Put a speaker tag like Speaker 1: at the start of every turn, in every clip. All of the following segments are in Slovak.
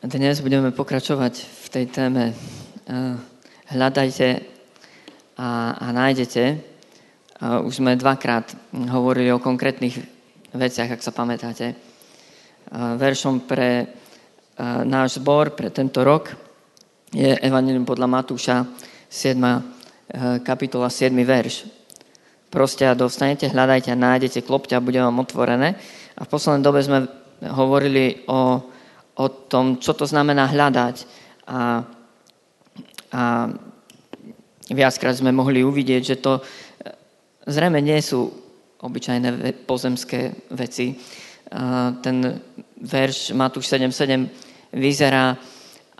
Speaker 1: Dnes budeme pokračovať v tej téme eh, hľadajte a, a nájdete. Už sme dvakrát hovorili o konkrétnych veciach, ak sa pamätáte. Veršom pre eh, náš zbor, pre tento rok je Evangelium podľa Matúša 7. Eh, kapitola 7. verš. Proste a dostanete, hľadajte a nájdete, klopte a bude vám otvorené. A v poslednej dobe sme hovorili o, o tom, čo to znamená hľadať. A, a viackrát sme mohli uvidieť, že to e, zrejme nie sú obyčajné pozemské veci. A ten verš Matúš 7.7 vyzerá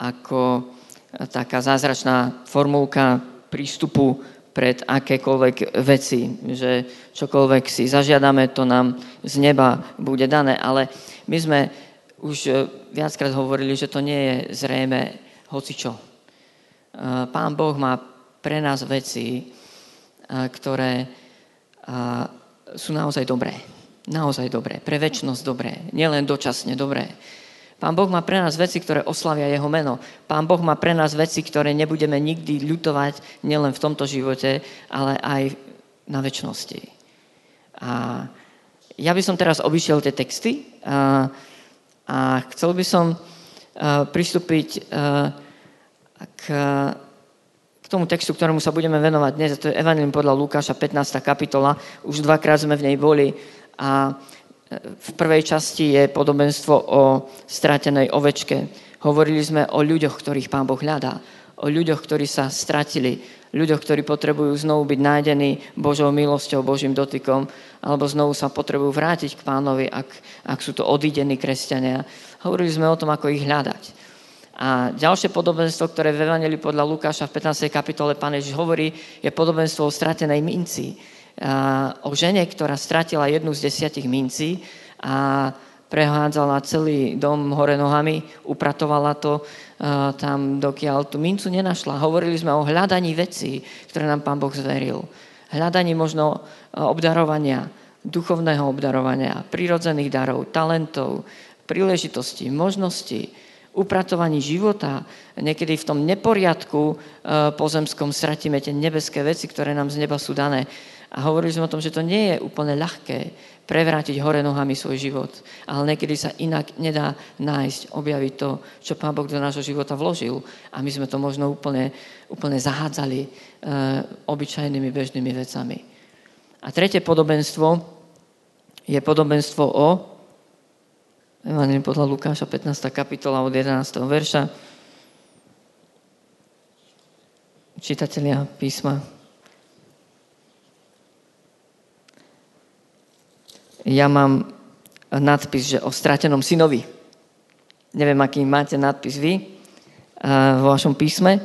Speaker 1: ako taká zázračná formulka prístupu pred akékoľvek veci, že čokoľvek si zažiadame, to nám z neba bude dané, ale my sme už e, viackrát hovorili, že to nie je zrejme hocičo. E, Pán Boh má pre nás veci, e, ktoré sú naozaj dobré. Naozaj dobré. Pre väčšnosť dobré. Nielen dočasne dobré. Pán Boh má pre nás veci, ktoré oslavia Jeho meno. Pán Boh má pre nás veci, ktoré nebudeme nikdy ľutovať nielen v tomto živote, ale aj na väčšnosti. A ja by som teraz obišiel tie texty a, a chcel by som pristúpiť k, k tomu textu, ktorému sa budeme venovať dnes. To je Evangelium podľa Lukáša, 15. kapitola. Už dvakrát sme v nej boli a v prvej časti je podobenstvo o stratenej ovečke. Hovorili sme o ľuďoch, ktorých Pán Boh hľadá. O ľuďoch, ktorí sa stratili. Ľuďoch, ktorí potrebujú znovu byť nájdení Božou milosťou, Božím dotykom, alebo znovu sa potrebujú vrátiť k Pánovi, ak, ak sú to odídení kresťania. Hovorili sme o tom, ako ich hľadať. A ďalšie podobenstvo, ktoré v Evangeliu podľa Lukáša v 15. kapitole Pán Ježiš hovorí, je podobenstvo o stratenej minci o žene, ktorá stratila jednu z desiatich mincí a prehádzala celý dom hore nohami, upratovala to tam, dokiaľ tú mincu nenašla. Hovorili sme o hľadaní vecí, ktoré nám Pán Boh zveril. Hľadaní možno obdarovania, duchovného obdarovania, prírodzených darov, talentov, príležitostí, možností, upratovaní života, niekedy v tom neporiadku pozemskom stratíme tie nebeské veci, ktoré nám z neba sú dané. A hovorili sme o tom, že to nie je úplne ľahké prevrátiť hore nohami svoj život, ale niekedy sa inak nedá nájsť, objaviť to, čo Pán Boh do nášho života vložil. A my sme to možno úplne, úplne zahádzali e, obyčajnými bežnými vecami. A tretie podobenstvo je podobenstvo o Evangelium podľa Lukáša 15. kapitola od 11. verša. Čitatelia písma ja mám nadpis, že o stratenom synovi. Neviem, aký máte nadpis vy vo vašom písme.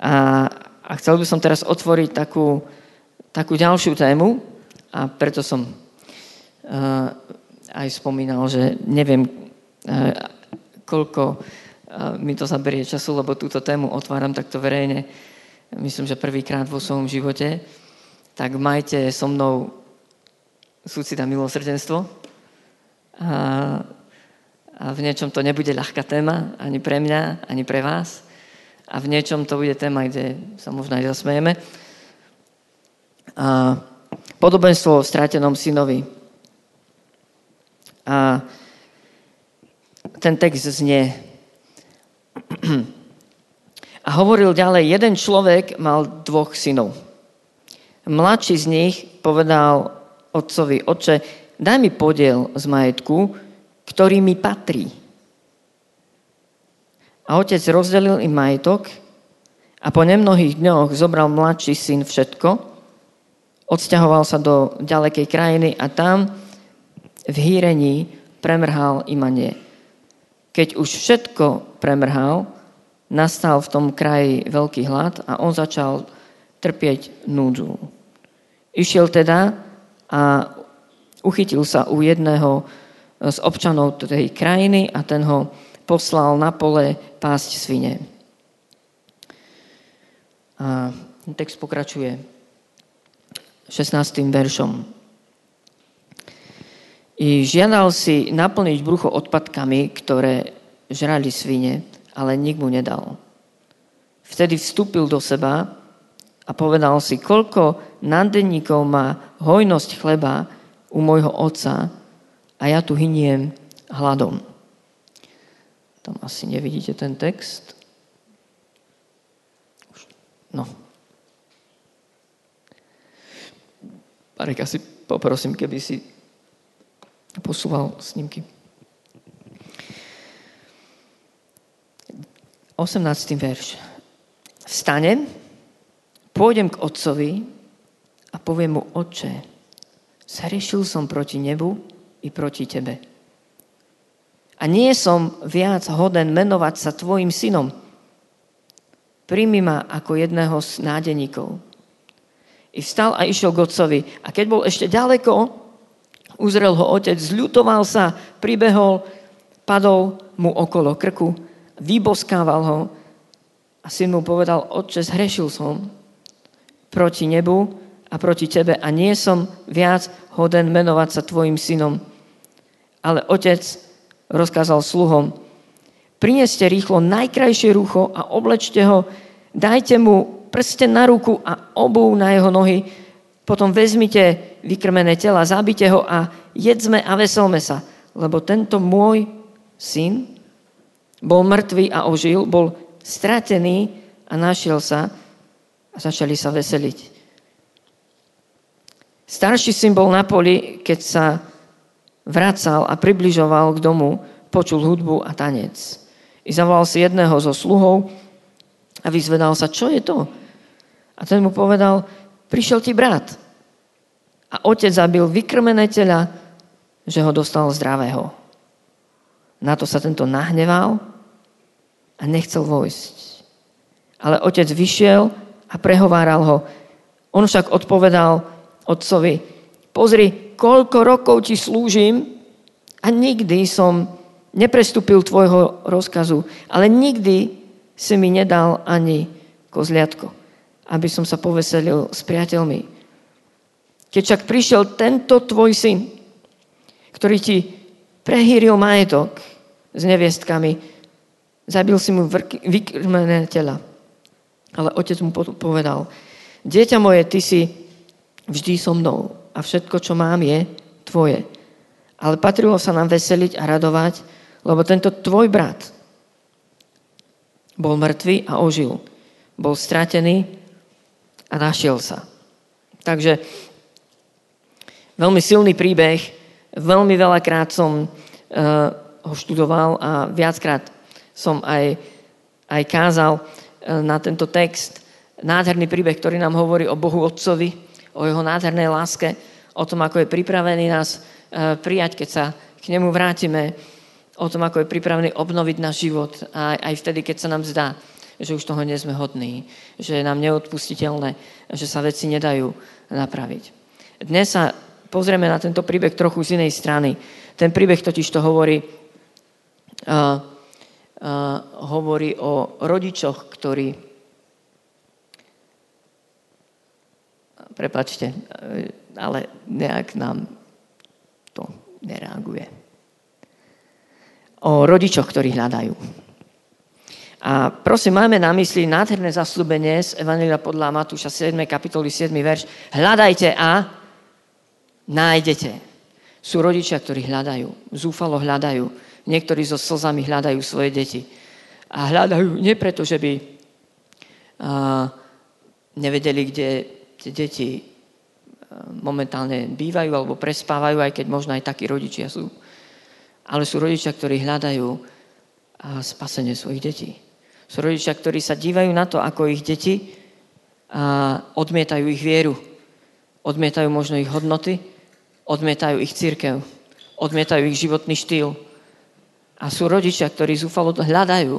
Speaker 1: A, a chcel by som teraz otvoriť takú, takú ďalšiu tému a preto som uh, aj spomínal, že neviem, uh, koľko uh, mi to zaberie času, lebo túto tému otváram takto verejne. Myslím, že prvýkrát vo svojom živote. Tak majte so mnou súcit a milosrdenstvo. A, a v niečom to nebude ľahká téma, ani pre mňa, ani pre vás. A v niečom to bude téma, kde sa možno aj zasmejeme. A podobenstvo o strátenom synovi. A ten text znie. A hovoril ďalej, jeden človek mal dvoch synov. Mladší z nich povedal otcovi, oče, daj mi podiel z majetku, ktorý mi patrí. A otec rozdelil im majetok a po nemnohých dňoch zobral mladší syn všetko, odsťahoval sa do ďalekej krajiny a tam v hýrení premrhal imanie. Keď už všetko premrhal, nastal v tom kraji veľký hlad a on začal trpieť núdzu. Išiel teda a uchytil sa u jedného z občanov tej krajiny a ten ho poslal na pole pásť svine. A text pokračuje 16. veršom. I žiadal si naplniť brucho odpadkami, ktoré žrali svine, ale nik mu nedal. Vtedy vstúpil do seba a povedal si, koľko nádenníkov má hojnosť chleba u môjho otca a ja tu hyniem hladom. Tam asi nevidíte ten text. No. Marek, asi poprosím, keby si posúval snímky. 18. verš. Vstanem, pôjdem k otcovi a poviem mu, otče, zhrešil som proti nebu i proti tebe a nie som viac hoden menovať sa tvojim synom. Príjmi ma ako jedného z nádeníkov. I vstal a išiel k otcovi. A keď bol ešte ďaleko, uzrel ho otec, zľutoval sa, pribehol, padol mu okolo krku, vyboskával ho a syn mu povedal, otče, zhrešil som proti nebu a proti tebe a nie som viac hoden menovať sa tvojim synom. Ale otec rozkázal sluhom, prineste rýchlo najkrajšie rucho a oblečte ho, dajte mu prste na ruku a obu na jeho nohy, potom vezmite vykrmené tela, zabite ho a jedzme a veselme sa, lebo tento môj syn bol mŕtvý a ožil, bol stratený a našiel sa a začali sa veseliť. Starší syn bol na poli, keď sa vracal a približoval k domu, počul hudbu a tanec. I zavolal si jedného zo sluhov a vyzvedal sa, čo je to? A ten mu povedal, prišiel ti brat. A otec zabil vykrmené tela, že ho dostal zdravého. Na to sa tento nahneval a nechcel vojsť. Ale otec vyšiel a prehováral ho. On však odpovedal otcovi, pozri, koľko rokov ti slúžim a nikdy som neprestúpil tvojho rozkazu, ale nikdy si mi nedal ani kozliatko, aby som sa poveselil s priateľmi. Keď však prišiel tento tvoj syn, ktorý ti prehýril majetok s neviestkami, zabil si mu vykrmené tela. Ale otec mu povedal, dieťa moje, ty si vždy so mnou a všetko, čo mám, je tvoje. Ale patrilo sa nám veseliť a radovať, lebo tento tvoj brat bol mŕtvý a ožil. Bol stratený a našiel sa. Takže veľmi silný príbeh, veľmi veľakrát som uh, ho študoval a viackrát som aj, aj kázal uh, na tento text. Nádherný príbeh, ktorý nám hovorí o Bohu Otcovi, o jeho nádhernej láske, o tom, ako je pripravený nás e, prijať, keď sa k nemu vrátime, o tom, ako je pripravený obnoviť náš život aj, aj vtedy, keď sa nám zdá, že už toho nie sme hodní, že je nám neodpustiteľné, že sa veci nedajú napraviť. Dnes sa pozrieme na tento príbeh trochu z inej strany. Ten príbeh totiž to hovorí, uh, uh, hovorí o rodičoch, ktorí prepačte, ale nejak nám to nereaguje. O rodičoch, ktorí hľadajú. A prosím, máme na mysli nádherné zaslúbenie z Evangelia podľa Matúša 7. kapitoly 7. verš. Hľadajte a nájdete. Sú rodičia, ktorí hľadajú, zúfalo hľadajú. Niektorí so slzami hľadajú svoje deti. A hľadajú nie preto, že by uh, nevedeli, kde tie deti e, momentálne bývajú alebo prespávajú, aj keď možno aj takí rodičia sú. Ale sú rodičia, ktorí hľadajú spasenie svojich detí. Sú rodičia, ktorí sa dívajú na to, ako ich deti a odmietajú ich vieru. Odmietajú možno ich hodnoty, odmietajú ich církev, odmietajú ich životný štýl. A sú rodičia, ktorí zúfalo hľadajú,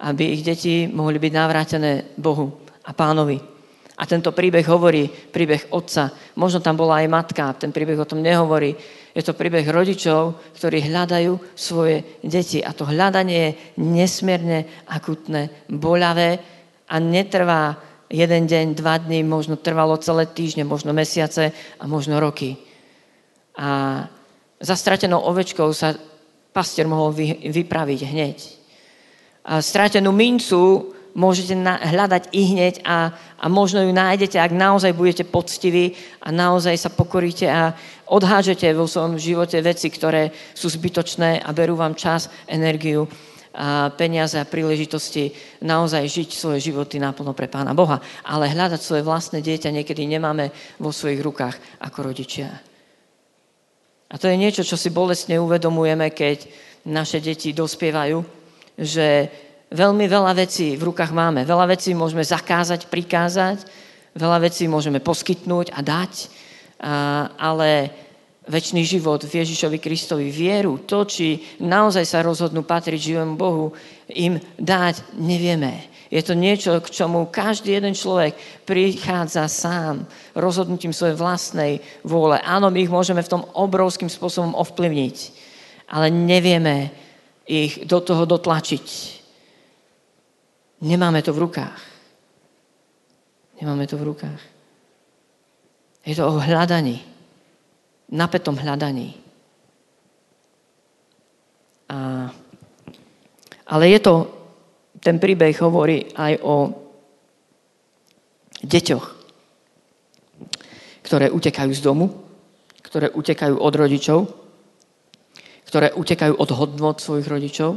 Speaker 1: aby ich deti mohli byť navrátené Bohu a pánovi. A tento príbeh hovorí, príbeh otca. Možno tam bola aj matka, ten príbeh o tom nehovorí. Je to príbeh rodičov, ktorí hľadajú svoje deti. A to hľadanie je nesmierne akutné, boľavé a netrvá jeden deň, dva dní, možno trvalo celé týždne, možno mesiace a možno roky. A za stratenou ovečkou sa pastier mohol vypraviť hneď. A stratenú mincu môžete na, hľadať i hneď a, a možno ju nájdete, ak naozaj budete poctiví a naozaj sa pokoríte a odhážete vo svojom živote veci, ktoré sú zbytočné a berú vám čas, energiu a peniaze a príležitosti naozaj žiť svoje životy naplno pre Pána Boha. Ale hľadať svoje vlastné dieťa niekedy nemáme vo svojich rukách ako rodičia. A to je niečo, čo si bolestne uvedomujeme, keď naše deti dospievajú, že veľmi veľa vecí v rukách máme. Veľa vecí môžeme zakázať, prikázať, veľa vecí môžeme poskytnúť a dať, ale väčší život v Ježišovi Kristovi, vieru, to, či naozaj sa rozhodnú patriť živému Bohu, im dať nevieme. Je to niečo, k čomu každý jeden človek prichádza sám, rozhodnutím svojej vlastnej vôle. Áno, my ich môžeme v tom obrovským spôsobom ovplyvniť, ale nevieme ich do toho dotlačiť. Nemáme to v rukách. Nemáme to v rukách. Je to o hľadaní napätom hľadaní. A, ale je to, ten príbeh hovorí aj o deťoch, ktoré utekajú z domu, ktoré utekajú od rodičov, ktoré utekajú od hodnot svojich rodičov.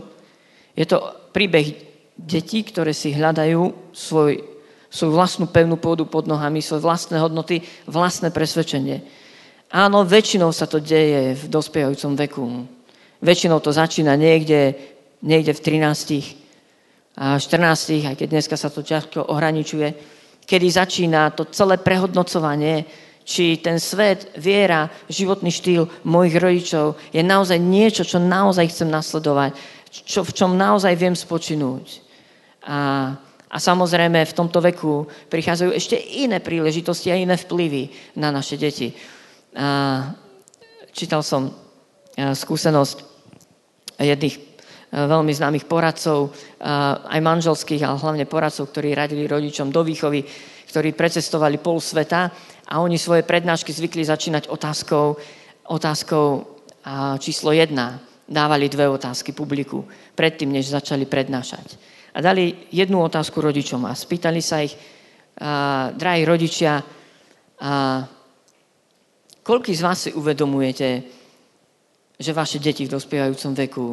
Speaker 1: Je to príbeh detí, ktoré si hľadajú svoj, svoju vlastnú pevnú pôdu pod nohami, svoje vlastné hodnoty, vlastné presvedčenie. Áno, väčšinou sa to deje v dospievajúcom veku. Väčšinou to začína niekde, niekde v 13 a 14, aj keď dneska sa to ťažko ohraničuje, kedy začína to celé prehodnocovanie, či ten svet, viera, životný štýl mojich rodičov je naozaj niečo, čo naozaj chcem nasledovať, čo, v čom naozaj viem spočinúť. A, a samozrejme v tomto veku prichádzajú ešte iné príležitosti a iné vplyvy na naše deti čítal som skúsenosť jedných veľmi známych poradcov, aj manželských, ale hlavne poradcov, ktorí radili rodičom do výchovy, ktorí precestovali pol sveta a oni svoje prednášky zvykli začínať otázkou, otázkou číslo jedna. Dávali dve otázky publiku predtým, než začali prednášať. A dali jednu otázku rodičom a spýtali sa ich, drahí rodičia, Koľký z vás si uvedomujete, že vaše deti v dospievajúcom veku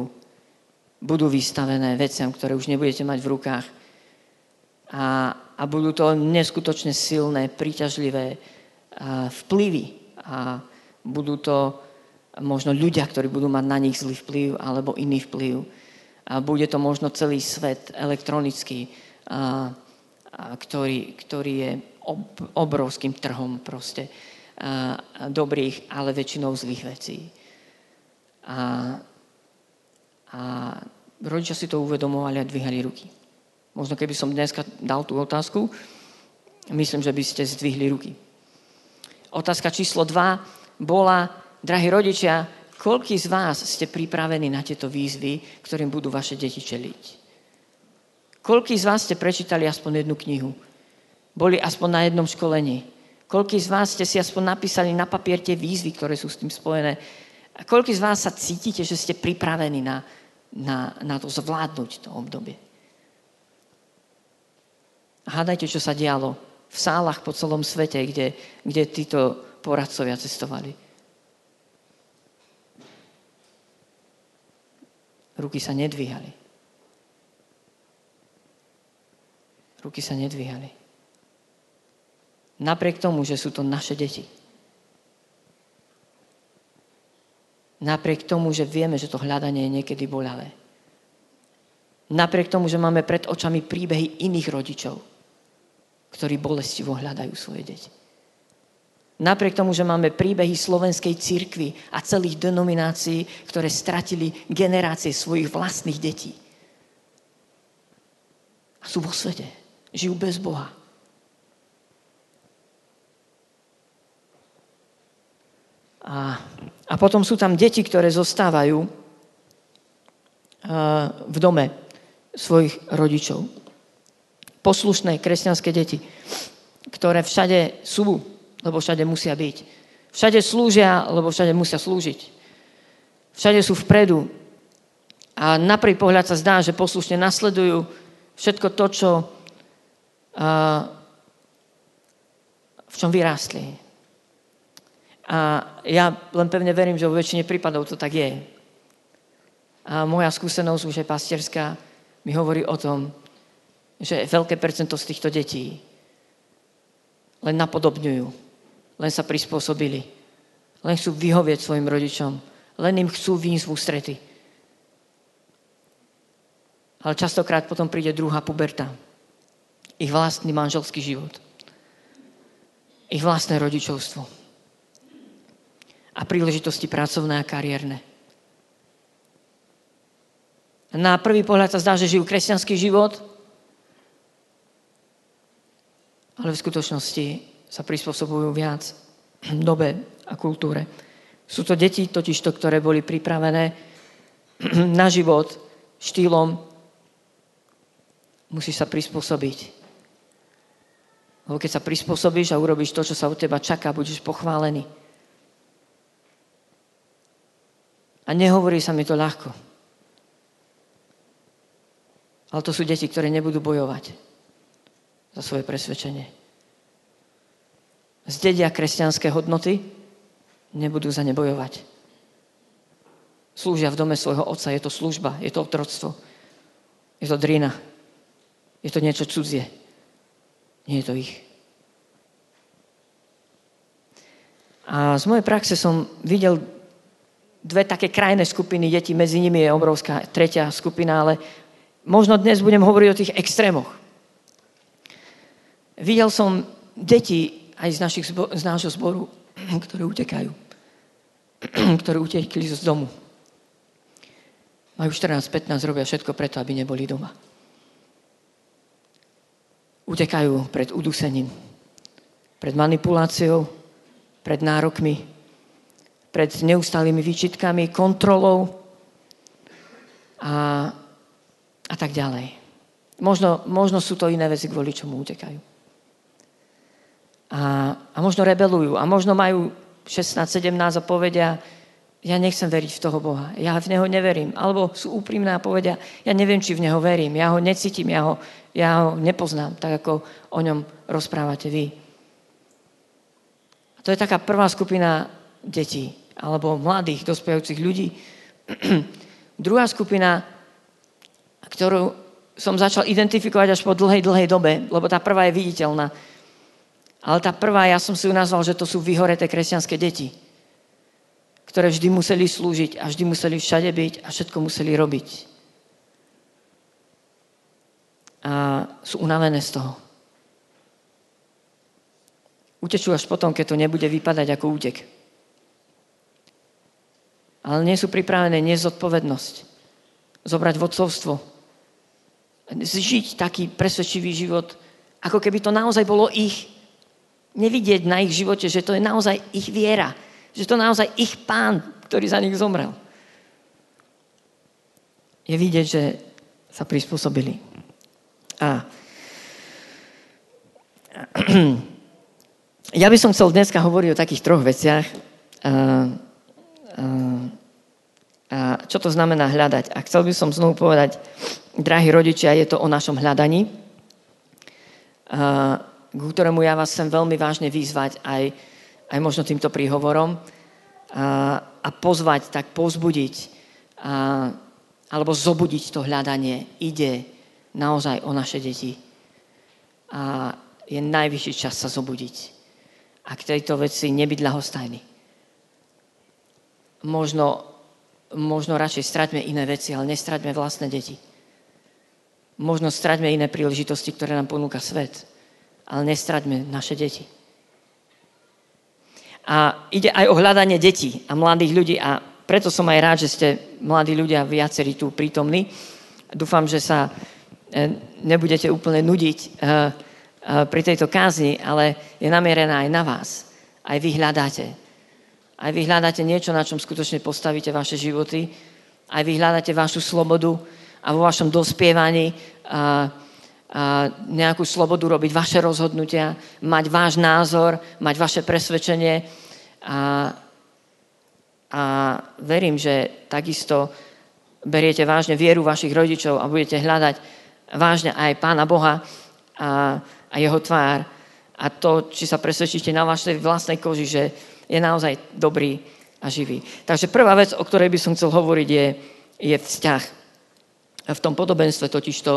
Speaker 1: budú vystavené veciam, ktoré už nebudete mať v rukách a, a budú to neskutočne silné, príťažlivé a, vplyvy a budú to možno ľudia, ktorí budú mať na nich zlý vplyv alebo iný vplyv. A bude to možno celý svet elektronický, a, a ktorý, ktorý je ob, obrovským trhom proste dobrých, ale väčšinou zlých vecí. A, a rodičia si to uvedomovali a dvíhali ruky. Možno keby som dneska dal tú otázku, myslím, že by ste zdvihli ruky. Otázka číslo 2 bola, drahí rodičia, koľký z vás ste pripravení na tieto výzvy, ktorým budú vaše deti čeliť? Koľký z vás ste prečítali aspoň jednu knihu? Boli aspoň na jednom školení? Koľký z vás ste si aspoň napísali na papier tie výzvy, ktoré sú s tým spojené? A koľký z vás sa cítite, že ste pripravení na, na, na to zvládnuť to obdobie? Hádajte, čo sa dialo v sálach po celom svete, kde, kde títo poradcovia cestovali. Ruky sa nedvíhali. Ruky sa nedvíhali. Napriek tomu, že sú to naše deti. Napriek tomu, že vieme, že to hľadanie je niekedy boľavé. Napriek tomu, že máme pred očami príbehy iných rodičov, ktorí bolestivo hľadajú svoje deti. Napriek tomu, že máme príbehy slovenskej cirkvy a celých denominácií, ktoré stratili generácie svojich vlastných detí. A sú vo svete. Žijú bez Boha. A, a potom sú tam deti, ktoré zostávajú v dome svojich rodičov. Poslušné kresťanské deti, ktoré všade sú, lebo všade musia byť. Všade slúžia, lebo všade musia slúžiť. Všade sú vpredu, A na prvý pohľad sa zdá, že poslušne nasledujú všetko to, čo, v čom vyrástli. A ja len pevne verím, že vo väčšine prípadov to tak je. A moja skúsenosť už je pastierská, mi hovorí o tom, že veľké percento z týchto detí len napodobňujú, len sa prispôsobili, len chcú vyhovieť svojim rodičom, len im chcú výjsť v ústrety. Ale častokrát potom príde druhá puberta. Ich vlastný manželský život. Ich vlastné rodičovstvo. A príležitosti pracovné a kariérne. Na prvý pohľad sa zdá, že žijú kresťanský život, ale v skutočnosti sa prispôsobujú viac dobe a kultúre. Sú to deti totižto, ktoré boli pripravené na život štýlom musíš sa prispôsobiť. Lebo keď sa prispôsobíš a urobíš to, čo sa od teba čaká, budeš pochválený. A nehovorí sa mi to ľahko. Ale to sú deti, ktoré nebudú bojovať za svoje presvedčenie. Zdedia kresťanské hodnoty, nebudú za ne bojovať. Slúžia v dome svojho otca, je to služba, je to otroctvo, je to drina, je to niečo cudzie. Nie je to ich. A z mojej praxe som videl dve také krajné skupiny detí, medzi nimi je obrovská tretia skupina, ale možno dnes budem hovoriť o tých extrémoch. Videl som deti aj z, našich, z nášho zboru, ktoré utekajú. ktoré utekli z domu. Majú 14-15, robia všetko preto, aby neboli doma. Utekajú pred udusením, pred manipuláciou, pred nárokmi, pred neustálými výčitkami, kontrolou a, a tak ďalej. Možno, možno sú to iné veci, kvôli čomu utekajú a, a možno rebelujú a možno majú 16-17 a povedia, ja nechcem veriť v toho Boha, ja v Neho neverím. Alebo sú úprimné a povedia, ja neviem, či v Neho verím, ja ho necítim, ja ho, ja ho nepoznám, tak ako o ňom rozprávate vy. A to je taká prvá skupina detí, alebo mladých, dospievajúcich ľudí. Druhá skupina, ktorú som začal identifikovať až po dlhej, dlhej dobe, lebo tá prvá je viditeľná, ale tá prvá, ja som si ju nazval, že to sú vyhoreté kresťanské deti, ktoré vždy museli slúžiť a vždy museli všade byť a všetko museli robiť. A sú unavené z toho. Utečú až potom, keď to nebude vypadať ako útek. Ale nie sú pripravené niesť zodpovednosť, zobrať vodcovstvo, žiť taký presvedčivý život, ako keby to naozaj bolo ich nevidieť na ich živote, že to je naozaj ich viera. Že to je naozaj ich pán, ktorý za nich zomrel. Je vidieť, že sa prispôsobili. A ja by som chcel dneska hovoriť o takých troch veciach. A, a, a čo to znamená hľadať? A chcel by som znovu povedať, drahí rodičia, je to o našom hľadaní. A, k ktorému ja vás chcem veľmi vážne vyzvať aj, aj možno týmto príhovorom a, a pozvať, tak pozbudiť a, alebo zobudiť to hľadanie. Ide naozaj o naše deti. A je najvyšší čas sa zobudiť. A k tejto veci nebyť ľahostajný. Možno, možno radšej straťme iné veci, ale nestraťme vlastné deti. Možno straťme iné príležitosti, ktoré nám ponúka svet ale nestraďme naše deti. A ide aj o hľadanie detí a mladých ľudí a preto som aj rád, že ste mladí ľudia viacerí tu prítomní. Dúfam, že sa e, nebudete úplne nudiť e, e, pri tejto kázni, ale je namierená aj na vás. Aj vy hľadáte. Aj vy hľadáte niečo, na čom skutočne postavíte vaše životy. Aj vy hľadáte vašu slobodu a vo vašom dospievaní nejakú slobodu robiť vaše rozhodnutia, mať váš názor, mať vaše presvedčenie. A, a verím, že takisto beriete vážne vieru vašich rodičov a budete hľadať vážne aj Pána Boha a, a jeho tvár a to, či sa presvedčíte na vašej vlastnej koži, že je naozaj dobrý a živý. Takže prvá vec, o ktorej by som chcel hovoriť, je, je vzťah. V tom podobenstve totižto,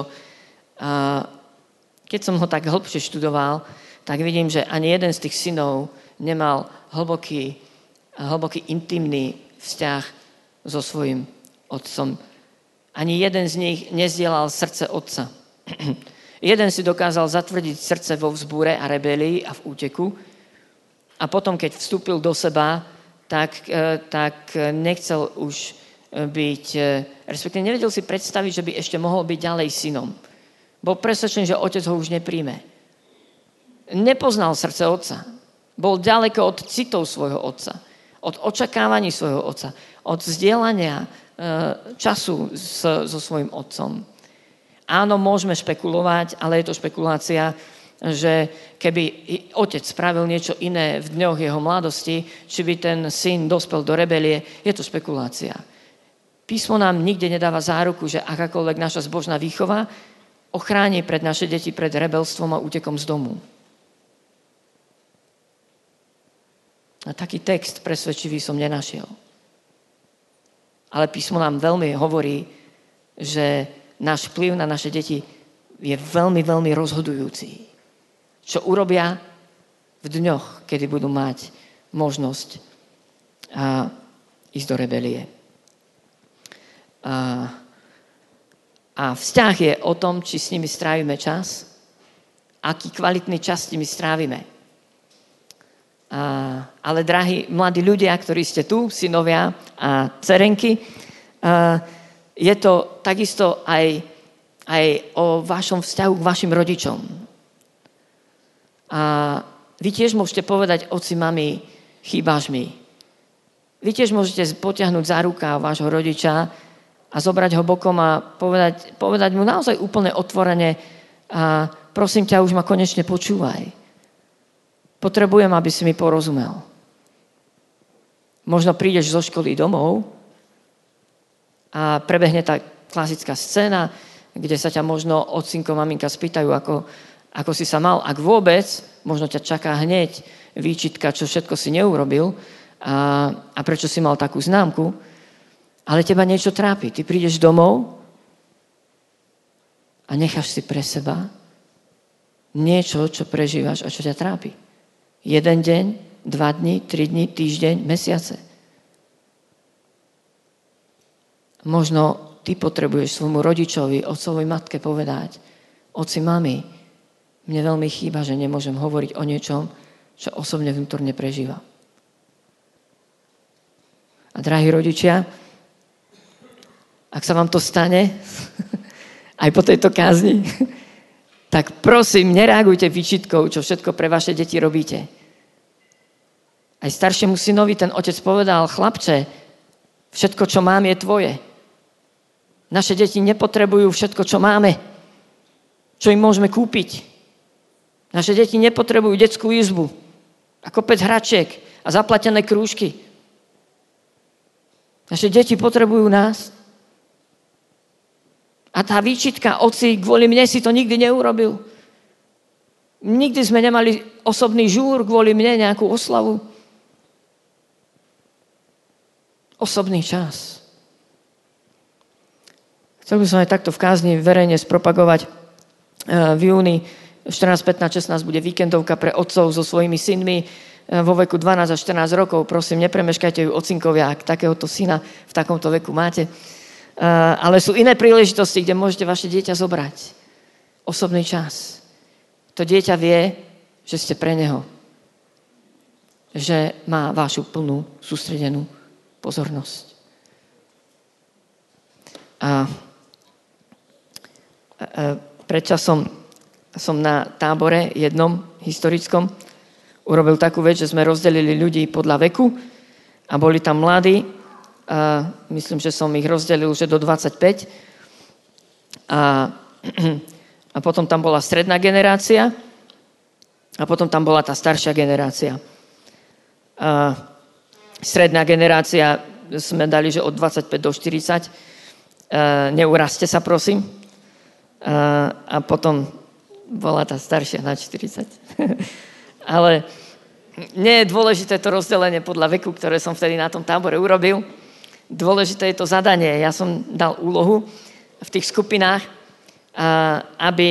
Speaker 1: keď som ho tak hlbšie študoval, tak vidím, že ani jeden z tých synov nemal hlboký, hlboký intimný vzťah so svojím otcom. Ani jeden z nich nezdielal srdce otca. jeden si dokázal zatvrdiť srdce vo vzbúre a rebelii a v úteku. A potom, keď vstúpil do seba, tak, e, tak nechcel už e, byť, respektíve nevedel si predstaviť, že by ešte mohol byť ďalej synom. Bol presvedčený, že otec ho už nepríjme. Nepoznal srdce otca. Bol ďaleko od citov svojho otca. Od očakávaní svojho otca. Od vzdielania času so svojím otcom. Áno, môžeme špekulovať, ale je to špekulácia, že keby otec spravil niečo iné v dňoch jeho mladosti, či by ten syn dospel do rebelie, je to špekulácia. Písmo nám nikde nedáva záruku, že akákoľvek naša zbožná výchova ochráni pred naše deti pred rebelstvom a útekom z domu. A taký text presvedčivý som nenašiel. Ale písmo nám veľmi hovorí, že náš vplyv na naše deti je veľmi, veľmi rozhodujúci čo urobia v dňoch, kedy budú mať možnosť a, ísť do rebelie. A, a vzťah je o tom, či s nimi strávime čas, aký kvalitný čas s nimi strávime. A, ale, drahí mladí ľudia, ktorí ste tu, synovia a cerenky, a, je to takisto aj, aj o vašom vzťahu k vašim rodičom. A vy tiež môžete povedať, oci, mami, chýbaš mi. Vy tiež môžete potiahnuť za ruka vášho rodiča a zobrať ho bokom a povedať, povedať mu naozaj úplne otvorene a prosím ťa, už ma konečne počúvaj. Potrebujem, aby si mi porozumel. Možno prídeš zo školy domov a prebehne tá klasická scéna, kde sa ťa možno otcinko, maminka spýtajú, ako, ako si sa mal, ak vôbec, možno ťa čaká hneď výčitka, čo všetko si neurobil a, a prečo si mal takú známku, ale teba niečo trápi. Ty prídeš domov a necháš si pre seba niečo, čo prežívaš a čo ťa trápi. Jeden deň, dva dni, tri dni, týždeň, mesiace. Možno ty potrebuješ svojmu rodičovi, otcovi, matke povedať, oci, mami, mne veľmi chýba, že nemôžem hovoriť o niečom, čo osobne vnútorne prežíva. A drahí rodičia, ak sa vám to stane, aj po tejto kázni, tak prosím, nereagujte výčitkou, čo všetko pre vaše deti robíte. Aj staršiemu synovi ten otec povedal, chlapče, všetko, čo mám, je tvoje. Naše deti nepotrebujú všetko, čo máme, čo im môžeme kúpiť. Naše deti nepotrebujú detskú izbu a kopec hračiek a zaplatené krúžky. Naše deti potrebujú nás. A tá výčitka, oci, kvôli mne si to nikdy neurobil. Nikdy sme nemali osobný žúr kvôli mne, nejakú oslavu. Osobný čas. Chcel by som aj takto v kázni verejne spropagovať eh, v júni 14, 15, 16 bude víkendovka pre otcov so svojimi synmi e, vo veku 12 až 14 rokov. Prosím, nepremeškajte ju ocinkovia, ak takéhoto syna v takomto veku máte. E, ale sú iné príležitosti, kde môžete vaše dieťa zobrať. Osobný čas. To dieťa vie, že ste pre neho. Že má vašu plnú, sústredenú pozornosť. A e, predčasom som na tábore jednom historickom urobil takú vec, že sme rozdelili ľudí podľa veku a boli tam mladí. A myslím, že som ich rozdelil že do 25. A, a potom tam bola stredná generácia a potom tam bola tá staršia generácia. A stredná generácia sme dali, že od 25 do 40 neurazte sa, prosím. A potom bola tá staršia na 40. Ale nie je dôležité to rozdelenie podľa veku, ktoré som vtedy na tom tábore urobil. Dôležité je to zadanie. Ja som dal úlohu v tých skupinách, aby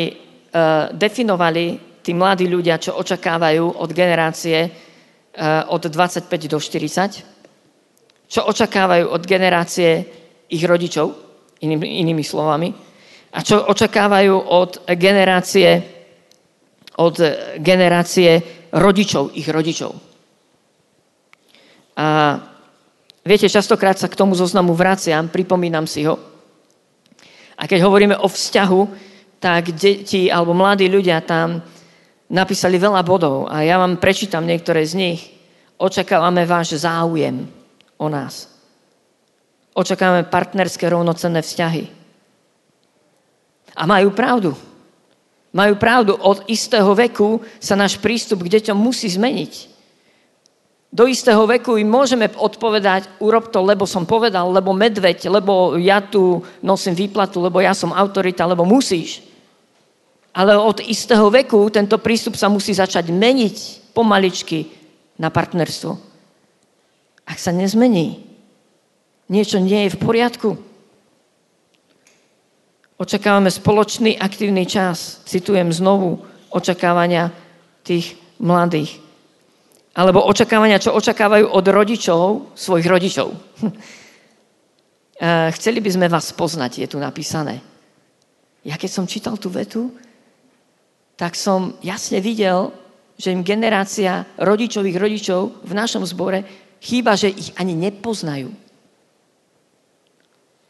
Speaker 1: definovali tí mladí ľudia, čo očakávajú od generácie od 25 do 40, čo očakávajú od generácie ich rodičov, inými slovami, a čo očakávajú od generácie, od generácie rodičov, ich rodičov. A viete, častokrát sa k tomu zoznamu vraciam, pripomínam si ho. A keď hovoríme o vzťahu, tak deti alebo mladí ľudia tam napísali veľa bodov a ja vám prečítam niektoré z nich. Očakávame váš záujem o nás. Očakávame partnerské rovnocenné vzťahy. A majú pravdu. Majú pravdu. Od istého veku sa náš prístup k deťom musí zmeniť. Do istého veku im môžeme odpovedať, urob to, lebo som povedal, lebo medveď, lebo ja tu nosím výplatu, lebo ja som autorita, lebo musíš. Ale od istého veku tento prístup sa musí začať meniť pomaličky na partnerstvo. Ak sa nezmení, niečo nie je v poriadku. Očakávame spoločný aktívny čas. Citujem znovu očakávania tých mladých. Alebo očakávania, čo očakávajú od rodičov, svojich rodičov. Eh, chceli by sme vás poznať, je tu napísané. Ja keď som čítal tú vetu, tak som jasne videl, že im generácia rodičových rodičov v našom zbore chýba, že ich ani nepoznajú.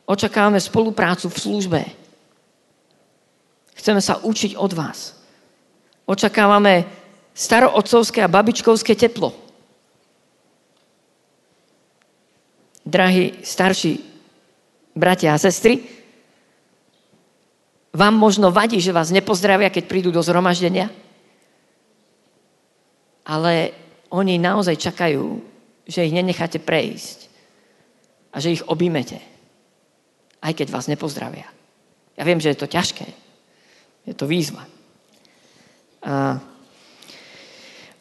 Speaker 1: Očakávame spoluprácu v službe. Chceme sa učiť od vás. Očakávame starootcovské a babičkovské teplo. Drahí starší bratia a sestry, vám možno vadí, že vás nepozdravia, keď prídu do zhromaždenia, ale oni naozaj čakajú, že ich nenecháte prejsť a že ich objímete, aj keď vás nepozdravia. Ja viem, že je to ťažké. Je to výzva. A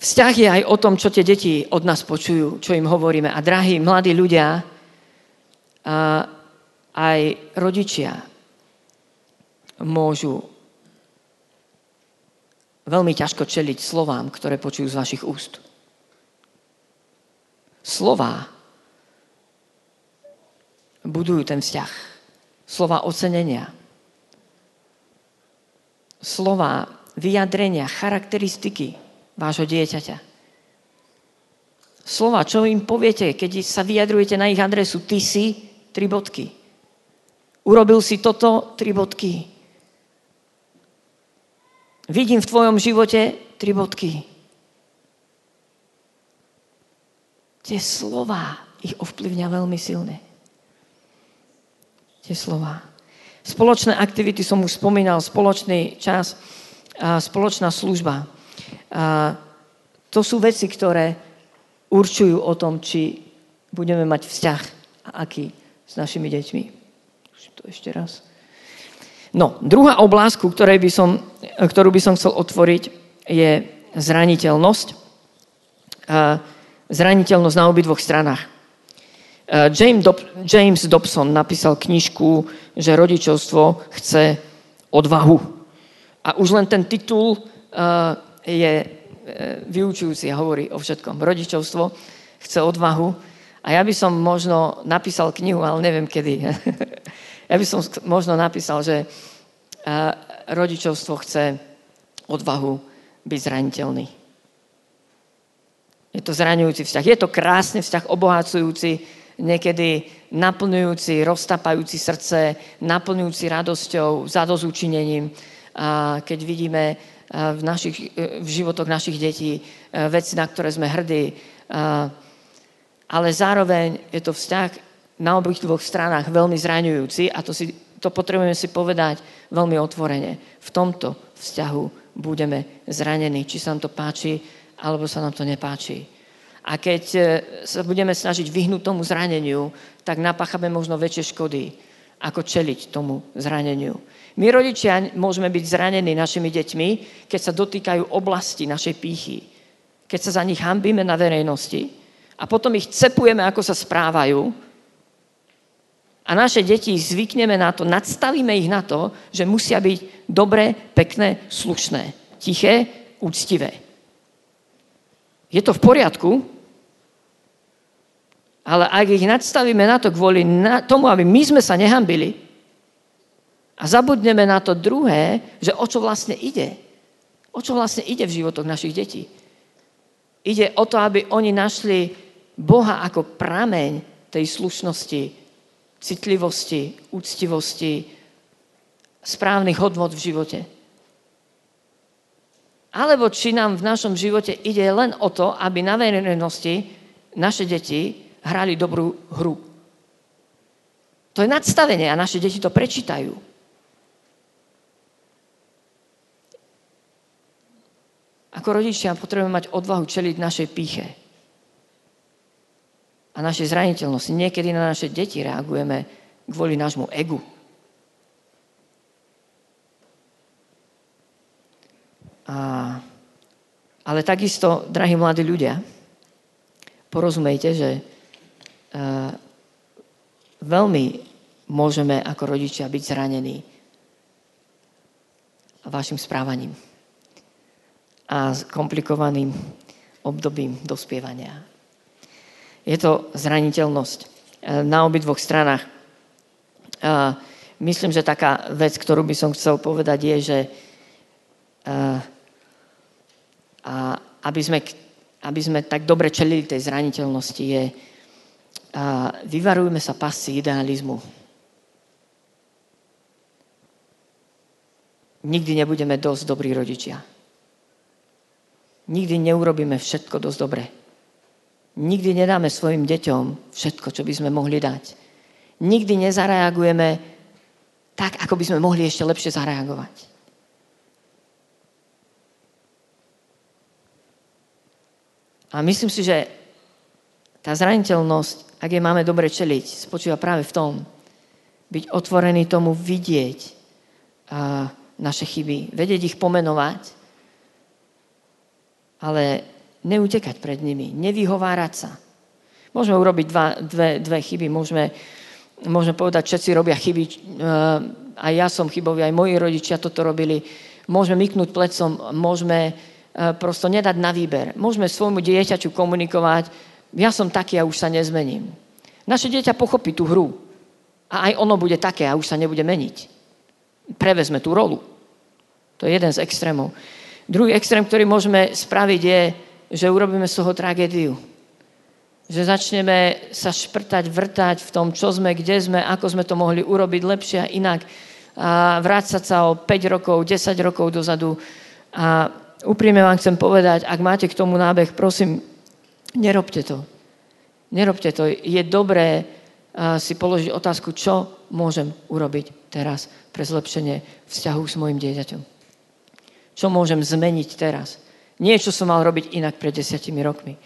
Speaker 1: vzťah je aj o tom, čo tie deti od nás počujú, čo im hovoríme. A drahí mladí ľudia, a aj rodičia môžu veľmi ťažko čeliť slovám, ktoré počujú z vašich úst. Slová budujú ten vzťah. Slova ocenenia. Slova vyjadrenia, charakteristiky vášho dieťaťa. Slova, čo im poviete, keď sa vyjadrujete na ich adresu, ty si, tri bodky. Urobil si toto, tri bodky. Vidím v tvojom živote tri bodky. Tie slova ich ovplyvňa veľmi silne. Tie slova. Spoločné aktivity som už spomínal, spoločný čas, spoločná služba. To sú veci, ktoré určujú o tom, či budeme mať vzťah aký s našimi deťmi. To ešte raz. No, druhá oblasť, ktorej by ktorú by som chcel otvoriť, je zraniteľnosť. Zraniteľnosť na obidvoch stranách. James Dobson napísal knižku, že rodičovstvo chce odvahu. A už len ten titul je e, vyučujúci a hovorí o všetkom. Rodičovstvo chce odvahu. A ja by som možno napísal knihu, ale neviem kedy. Ja by som možno napísal, že rodičovstvo chce odvahu byť zraniteľný. Je to zraňujúci vzťah. Je to krásny vzťah, obohacujúci, niekedy naplňujúci, roztapajúci srdce, naplňujúci radosťou, zadozúčinením. Keď vidíme v, našich, v životoch našich detí veci, na ktoré sme hrdí. Ale zároveň je to vzťah na obých dvoch stranách veľmi zraňujúci a to, si, to potrebujeme si povedať veľmi otvorene. V tomto vzťahu budeme zranení, či sa nám to páči, alebo sa nám to nepáči. A keď e, sa budeme snažiť vyhnúť tomu zraneniu, tak napáchame možno väčšie škody, ako čeliť tomu zraneniu. My rodičia môžeme byť zranení našimi deťmi, keď sa dotýkajú oblasti našej pýchy. Keď sa za nich hambíme na verejnosti a potom ich cepujeme, ako sa správajú a naše deti zvykneme na to, nadstavíme ich na to, že musia byť dobré, pekné, slušné, tiché, úctivé. Je to v poriadku, ale ak ich nadstavíme na to kvôli na tomu, aby my sme sa nehambili, a zabudneme na to druhé, že o čo vlastne ide. O čo vlastne ide v životoch našich detí. Ide o to, aby oni našli Boha ako prameň tej slušnosti, citlivosti, úctivosti, správnych hodnot v živote. Alebo či nám v našom živote ide len o to, aby na verejnosti naše deti hrali dobrú hru. To je nadstavenie a naše deti to prečítajú. Ako rodičia potrebujeme mať odvahu čeliť našej píche a našej zraniteľnosti. Niekedy na naše deti reagujeme kvôli nášmu egu. A, ale takisto, drahí mladí ľudia, porozumejte, že veľmi môžeme ako rodičia byť zranení vašim správaním a komplikovaným obdobím dospievania. Je to zraniteľnosť e, na obidvoch stranách. A myslím, že taká vec, ktorú by som chcel povedať, je, že aby, sme, aby sme tak dobre čelili tej zraniteľnosti, je vyvarujme sa pasy idealizmu. Nikdy nebudeme dosť dobrí rodičia nikdy neurobíme všetko dosť dobre. Nikdy nedáme svojim deťom všetko, čo by sme mohli dať. Nikdy nezareagujeme tak, ako by sme mohli ešte lepšie zareagovať. A myslím si, že tá zraniteľnosť, ak je máme dobre čeliť, spočíva práve v tom, byť otvorený tomu vidieť a, naše chyby, vedieť ich pomenovať ale neutekať pred nimi, nevyhovárať sa. Môžeme urobiť dva, dve, dve chyby, môžeme, môžeme povedať, všetci robia chyby, uh, aj ja som chybový, aj moji rodičia toto robili. Môžeme myknúť plecom, môžeme uh, prosto nedať na výber. Môžeme svojmu dieťaťu komunikovať, ja som taký a už sa nezmením. Naše dieťa pochopí tú hru a aj ono bude také a už sa nebude meniť. Prevezme tú rolu. To je jeden z extrémov. Druhý extrém, ktorý môžeme spraviť, je, že urobíme z toho tragédiu. Že začneme sa šprtať, vrtať v tom, čo sme, kde sme, ako sme to mohli urobiť lepšie a inak. A vrácať sa o 5 rokov, 10 rokov dozadu. A úprimne vám chcem povedať, ak máte k tomu nábeh, prosím, nerobte to. Nerobte to. Je dobré si položiť otázku, čo môžem urobiť teraz pre zlepšenie vzťahu s mojim dieťaťom. Čo môžem zmeniť teraz? Nie, čo som mal robiť inak pred desiatimi rokmi.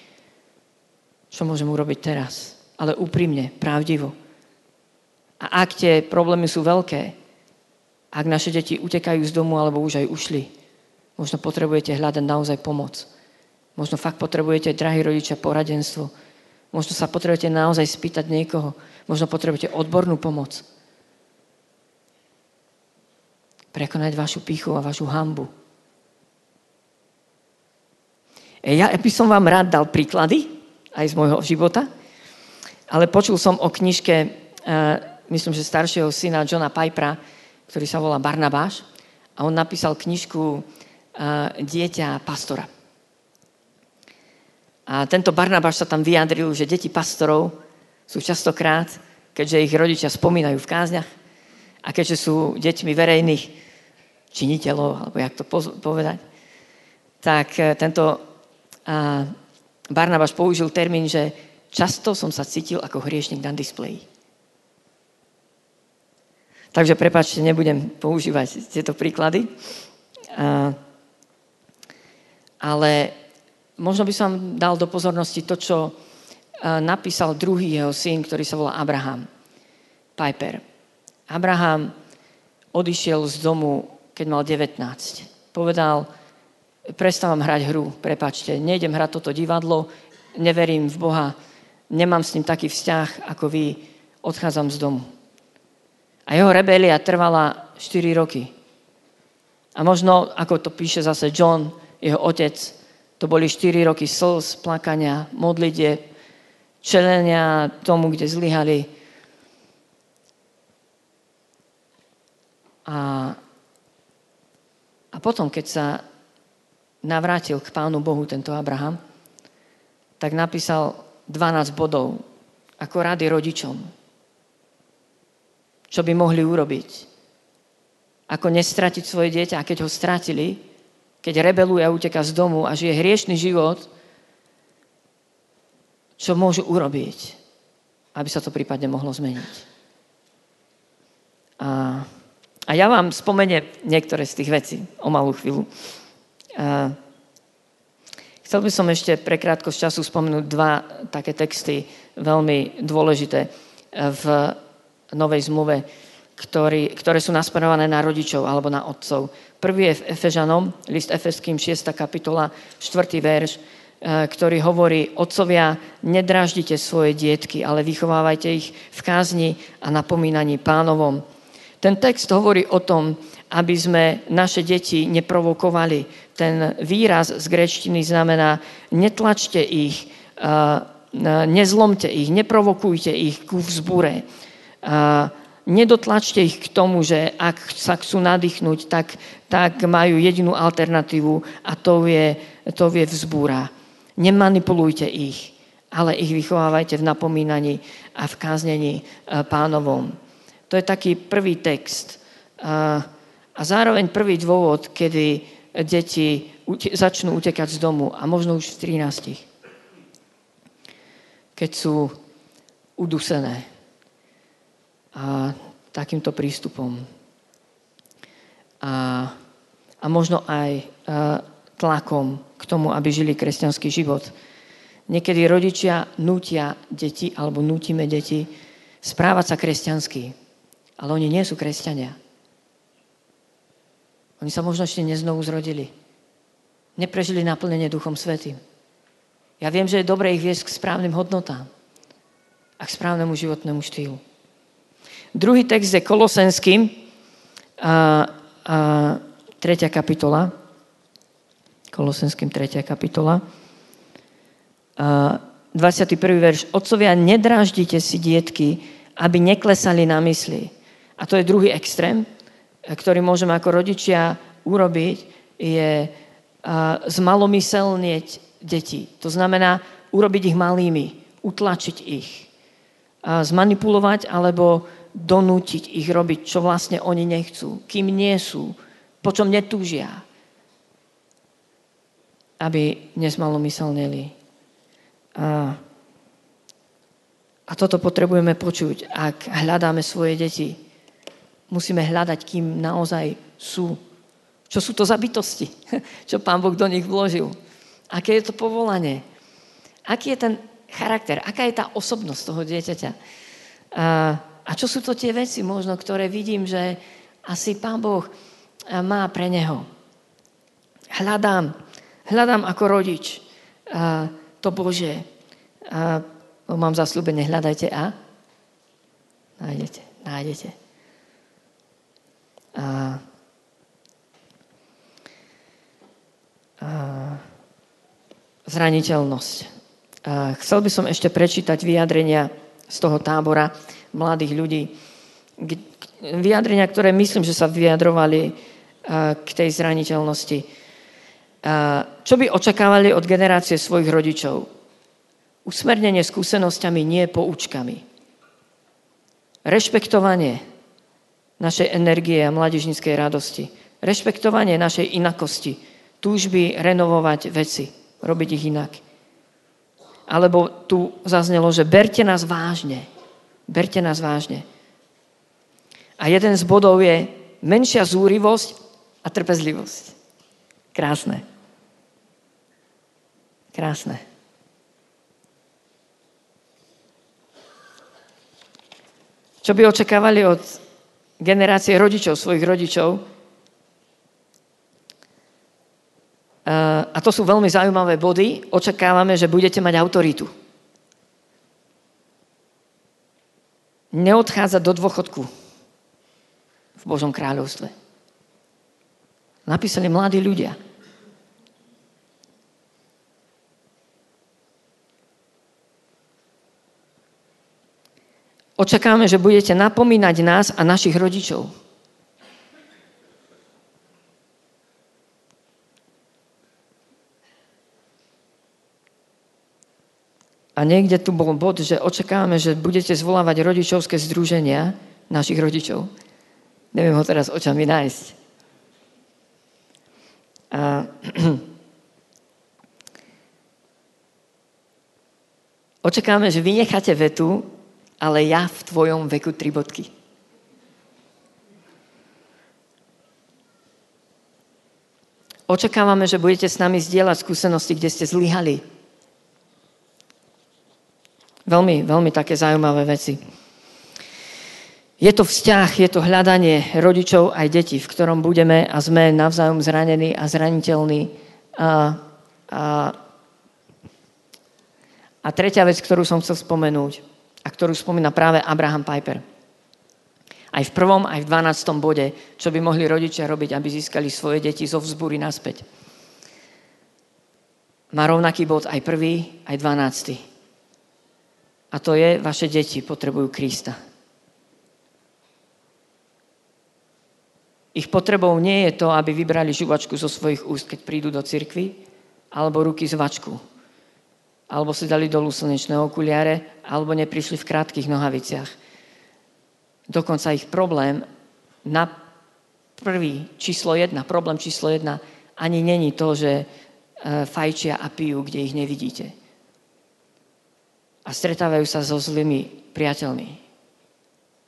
Speaker 1: Čo môžem urobiť teraz? Ale úprimne, pravdivo. A ak tie problémy sú veľké, ak naše deti utekajú z domu alebo už aj ušli, možno potrebujete hľadať naozaj pomoc. Možno fakt potrebujete, drahí rodičia, poradenstvo. Možno sa potrebujete naozaj spýtať niekoho. Možno potrebujete odbornú pomoc. Prekonať vašu pichu a vašu hambu. Ja by som vám rád dal príklady aj z môjho života, ale počul som o knižke, uh, myslím, že staršieho syna Johna Pipera, ktorý sa volá Barnabáš a on napísal knižku uh, Dieťa pastora. A tento Barnabáš sa tam vyjadril, že deti pastorov sú častokrát, keďže ich rodičia spomínajú v kázniach a keďže sú deťmi verejných činiteľov, alebo jak to povedať, tak eh, tento Barnabáš použil termín, že často som sa cítil ako hriešnik na displeji. Takže prepáčte, nebudem používať tieto príklady. Ale možno by som dal do pozornosti to, čo napísal druhý jeho syn, ktorý sa volá Abraham Piper. Abraham odišiel z domu, keď mal 19. Povedal, prestávam hrať hru, prepačte, nejdem hrať toto divadlo, neverím v Boha, nemám s ním taký vzťah ako vy, odchádzam z domu. A jeho rebelia trvala 4 roky. A možno, ako to píše zase John, jeho otec, to boli 4 roky slz, plakania, modlitie, čelenia tomu, kde zlyhali. A, a potom, keď sa navrátil k Pánu Bohu tento Abraham, tak napísal 12 bodov ako rady rodičom čo by mohli urobiť. Ako nestratiť svoje dieťa a keď ho stratili, keď rebeluje a uteka z domu a žije hriešný život, čo môžu urobiť, aby sa to prípadne mohlo zmeniť. A, a ja vám spomeniem niektoré z tých vecí o malú chvíľu. A, chcel by som ešte pre krátkosť času spomenúť dva také texty veľmi dôležité v Novej zmluve, ktorý, ktoré sú nasmerované na rodičov alebo na otcov. Prvý je v Efežanom, list Efeským, 6. kapitola, 4. verš, e, ktorý hovorí, otcovia, nedráždite svoje dietky, ale vychovávajte ich v kázni a napomínaní pánovom. Ten text hovorí o tom, aby sme naše deti neprovokovali. Ten výraz z grečtiny znamená netlačte ich, e, nezlomte ich, neprovokujte ich ku vzbure nedotlačte ich k tomu, že ak sa chcú nadýchnuť, tak, tak majú jedinú alternatívu a to je, to je vzbúra. Nemanipulujte ich, ale ich vychovávajte v napomínaní a v káznení e, pánovom. To je taký prvý text. A, a zároveň prvý dôvod, kedy deti začnú utekať z domu a možno už v 13. Keď sú udusené a takýmto prístupom. A, a možno aj a, tlakom k tomu, aby žili kresťanský život. Niekedy rodičia nutia deti, alebo nutíme deti, správať sa kresťansky. Ale oni nie sú kresťania. Oni sa možno ešte neznovu zrodili. Neprežili naplnenie Duchom Svetým. Ja viem, že je dobré ich viesť k správnym hodnotám a k správnemu životnému štýlu. Druhý text je Kolosenský, a, a, 3. kapitola. Kolosenským 3. kapitola. A, 21. verš. Otcovia, nedráždite si dietky, aby neklesali na mysli. A to je druhý extrém, ktorý môžeme ako rodičia urobiť, je zmalomyselnieť deti. To znamená urobiť ich malými, utlačiť ich, zmanipulovať alebo donútiť ich robiť, čo vlastne oni nechcú, kým nie sú, po čom netúžia, aby nesmalomyselnili. A, a toto potrebujeme počuť. Ak hľadáme svoje deti, musíme hľadať, kým naozaj sú. Čo sú to za bytosti, čo Pán Boh do nich vložil. Aké je to povolanie. Aký je ten charakter, aká je tá osobnosť toho dieťaťa. A, a čo sú to tie veci možno, ktoré vidím, že asi Pán Boh eh, má pre neho. Hľadám, hľadám ako rodič eh, to Bože. A, mám zaslúbenie, hľadajte a nájdete, nájdete. A, a, zraniteľnosť. A, chcel by som ešte prečítať vyjadrenia z toho tábora mladých ľudí. Vyjadrenia, ktoré myslím, že sa vyjadrovali k tej zraniteľnosti. Čo by očakávali od generácie svojich rodičov? Usmernenie skúsenosťami, nie poučkami. Rešpektovanie našej energie a mládežnickej radosti. Rešpektovanie našej inakosti. Túžby renovovať veci, robiť ich inak. Alebo tu zaznelo, že berte nás vážne. Berte nás vážne. A jeden z bodov je menšia zúrivosť a trpezlivosť. Krásne. Krásne. Čo by očakávali od generácie rodičov, svojich rodičov. A to sú veľmi zaujímavé body. Očakávame, že budete mať autoritu. Neodchádzať do dôchodku v Božom kráľovstve. Napísali mladí ľudia. Očakávame, že budete napomínať nás a našich rodičov. A niekde tu bol bod, že očakávame, že budete zvolávať rodičovské združenia našich rodičov. Neviem ho teraz očami nájsť. A Očakávame, že vy necháte vetu, ale ja v tvojom veku tri bodky. Očakávame, že budete s nami zdieľať skúsenosti, kde ste zlyhali. Veľmi, veľmi také zaujímavé veci. Je to vzťah, je to hľadanie rodičov aj detí, v ktorom budeme a sme navzájom zranení a zraniteľní. A, a, a tretia vec, ktorú som chcel spomenúť, a ktorú spomína práve Abraham Piper. Aj v prvom, aj v dvanáctom bode, čo by mohli rodičia robiť, aby získali svoje deti zo vzbúry naspäť. Má rovnaký bod aj prvý, aj dvanácty. A to je, vaše deti potrebujú Krista. Ich potrebou nie je to, aby vybrali žuvačku zo svojich úst, keď prídu do cirkvy, alebo ruky z vačku alebo si dali dolu slnečné okuliare, alebo neprišli v krátkých nohaviciach. Dokonca ich problém na prvý číslo jedna, problém číslo jedna, ani není to, že e, fajčia a pijú, kde ich nevidíte. A stretávajú sa so zlými priateľmi.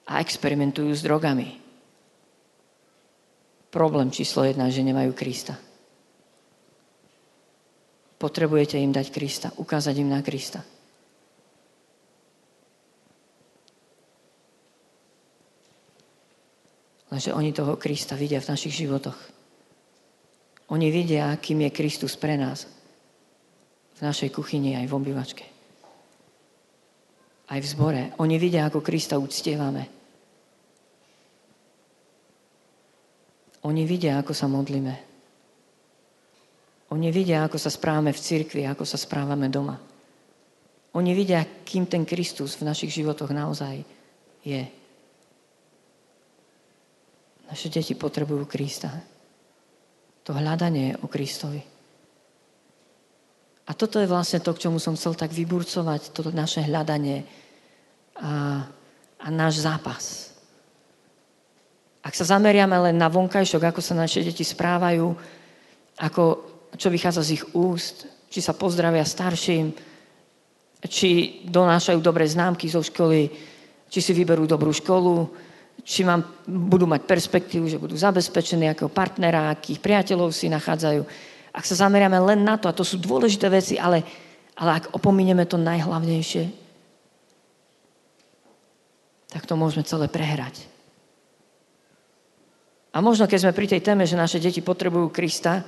Speaker 1: A experimentujú s drogami. Problém číslo jedna, že nemajú Krista. Potrebujete im dať Krista, ukázať im na Krista. Lenže oni toho Krista vidia v našich životoch. Oni vidia, kým je Kristus pre nás. V našej kuchyni aj v obyvačke. Aj v zbore. Oni vidia, ako Krista uctievame. Oni vidia, ako sa modlíme. Oni vidia, ako sa správame v cirkvi, ako sa správame doma. Oni vidia, kým ten Kristus v našich životoch naozaj je. Naše deti potrebujú Krista. To hľadanie je o Kristovi. A toto je vlastne to, k čomu som chcel tak vyburcovať, toto naše hľadanie a, a náš zápas. Ak sa zameriame len na vonkajšok, ako sa naše deti správajú, ako čo vychádza z ich úst, či sa pozdravia starším, či donášajú dobré známky zo školy, či si vyberú dobrú školu, či mám, budú mať perspektívu, že budú zabezpečení, akého partnera, akých priateľov si nachádzajú. Ak sa zameriame len na to, a to sú dôležité veci, ale, ale ak opomíneme to najhlavnejšie, tak to môžeme celé prehrať. A možno, keď sme pri tej téme, že naše deti potrebujú Krista,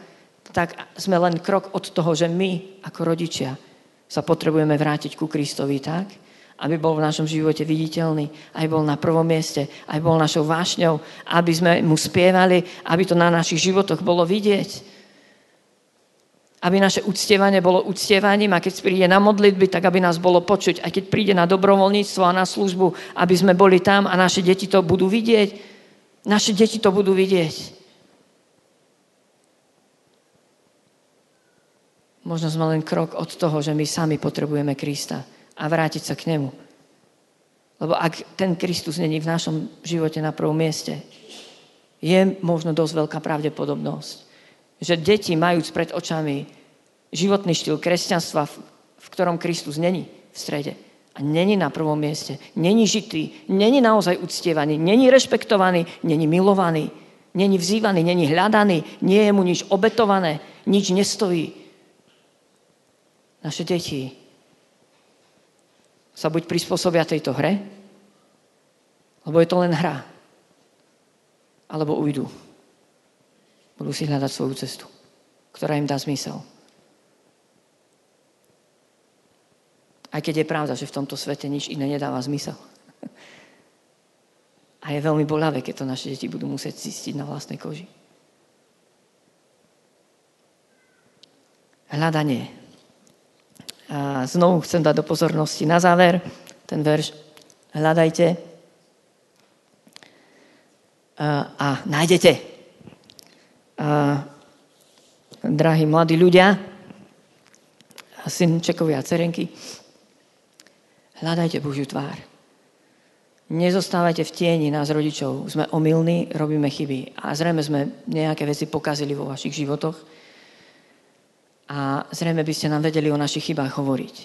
Speaker 1: tak sme len krok od toho, že my ako rodičia sa potrebujeme vrátiť ku Kristovi tak, aby bol v našom živote viditeľný, aj bol na prvom mieste, aj bol našou vášňou, aby sme mu spievali, aby to na našich životoch bolo vidieť. Aby naše uctievanie bolo uctievaním a keď príde na modlitby, tak aby nás bolo počuť. Aj keď príde na dobrovoľníctvo a na službu, aby sme boli tam a naše deti to budú vidieť. Naše deti to budú vidieť. Možno sme len krok od toho, že my sami potrebujeme Krista a vrátiť sa k nemu. Lebo ak ten Kristus není v našom živote na prvom mieste, je možno dosť veľká pravdepodobnosť, že deti majúc pred očami životný štýl kresťanstva, v ktorom Kristus není v strede a není na prvom mieste, není žitý, není naozaj uctievaný, není rešpektovaný, není milovaný, není vzývaný, není hľadaný, nie je mu nič obetované, nič nestojí, naše deti sa buď prispôsobia tejto hre, lebo je to len hra. alebo ujdu. Budú si hľadať svoju cestu, ktorá im dá zmysel. Aj keď je pravda, že v tomto svete nič iné nedáva zmysel. A je veľmi bolavé, keď to naše deti budú musieť zistiť na vlastnej koži. Hľadanie. A znovu chcem dať do pozornosti na záver ten verš. Hľadajte a, a nájdete. A, drahí mladí ľudia, synčekovia a cerenky, hľadajte Božiu tvár. Nezostávajte v tieni nás rodičov. Sme omylní, robíme chyby. A zrejme sme nejaké veci pokazili vo vašich životoch. A zrejme by ste nám vedeli o našich chybách hovoriť.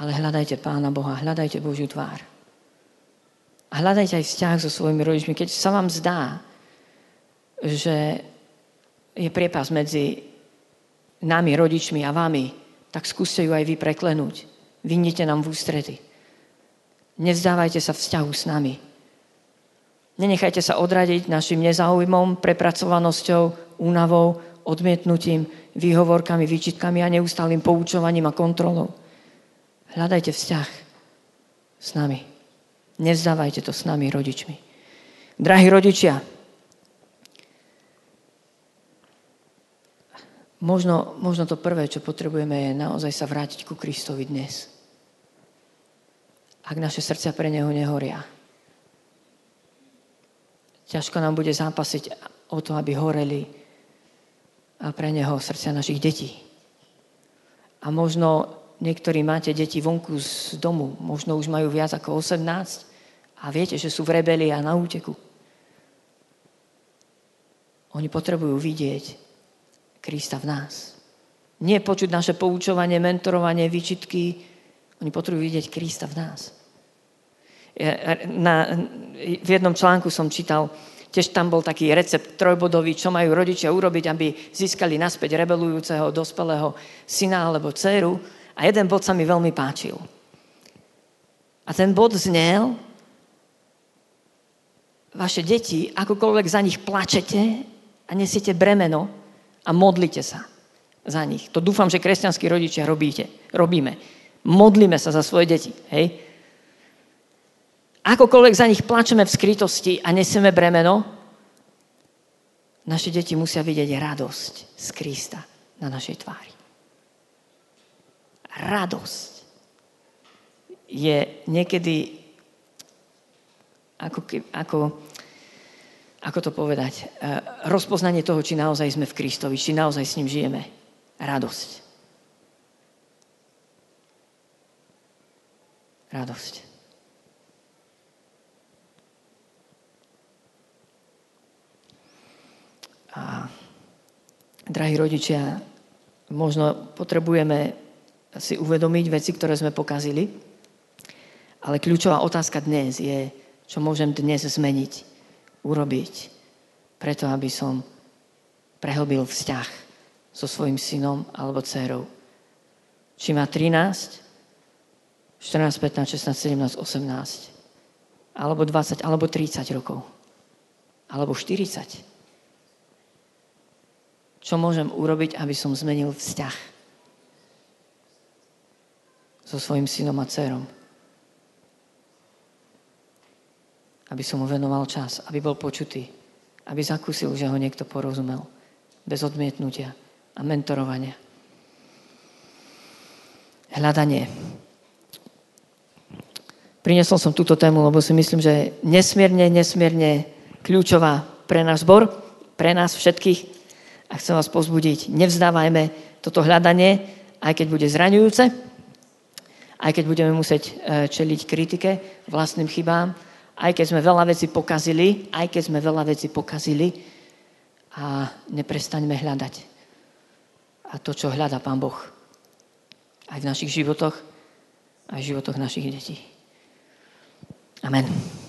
Speaker 1: Ale hľadajte Pána Boha, hľadajte Božiu tvár. Hľadajte aj vzťah so svojimi rodičmi. Keď sa vám zdá, že je priepas medzi nami, rodičmi a vami, tak skúste ju aj vy preklenúť Vyndite nám v ústredy. Nevzdávajte sa vzťahu s nami. Nenechajte sa odradiť našim nezáujmom, prepracovanosťou, únavou, odmietnutím, výhovorkami, výčitkami a neustálým poučovaním a kontrolou. Hľadajte vzťah s nami. Nevzdávajte to s nami, rodičmi. Drahí rodičia, možno, možno to prvé, čo potrebujeme, je naozaj sa vrátiť ku Kristovi dnes ak naše srdcia pre Neho nehoria. Ťažko nám bude zápasiť o to, aby horeli a pre Neho srdcia našich detí. A možno niektorí máte deti vonku z domu, možno už majú viac ako 18 a viete, že sú v rebelii a na úteku. Oni potrebujú vidieť Krista v nás. Nie počuť naše poučovanie, mentorovanie, výčitky. Oni potrebujú vidieť Krista v nás na, v jednom článku som čítal, tiež tam bol taký recept trojbodový, čo majú rodičia urobiť, aby získali naspäť rebelujúceho dospelého syna alebo dceru. A jeden bod sa mi veľmi páčil. A ten bod znel, vaše deti, akokoľvek za nich plačete a nesiete bremeno a modlite sa za nich. To dúfam, že kresťanskí rodičia robíte, robíme. Modlíme sa za svoje deti. Hej? akokoľvek za nich plačeme v skrytosti a neseme bremeno, naše deti musia vidieť radosť z Krista na našej tvári. Radosť je niekedy ako, ako, ako to povedať, e, rozpoznanie toho, či naozaj sme v Kristovi, či naozaj s ním žijeme. Radosť. Radosť. A drahí rodičia, možno potrebujeme si uvedomiť veci, ktoré sme pokazili, ale kľúčová otázka dnes je, čo môžem dnes zmeniť, urobiť, preto aby som prehlbil vzťah so svojim synom alebo dcerou. Či má 13, 14, 15, 16, 17, 18, alebo 20, alebo 30 rokov, alebo 40 čo môžem urobiť, aby som zmenil vzťah so svojim synom a dcerom. Aby som mu venoval čas, aby bol počutý, aby zakúsil, že ho niekto porozumel. Bez odmietnutia a mentorovania. Hľadanie. Prinesol som túto tému, lebo si myslím, že je nesmierne, nesmierne kľúčová pre náš zbor, pre nás všetkých, a chcem vás pozbudiť, nevzdávajme toto hľadanie, aj keď bude zraňujúce, aj keď budeme musieť e, čeliť kritike, vlastným chybám, aj keď sme veľa vecí pokazili, aj keď sme veľa vecí pokazili a neprestaňme hľadať. A to, čo hľadá Pán Boh. Aj v našich životoch, aj v životoch našich detí. Amen.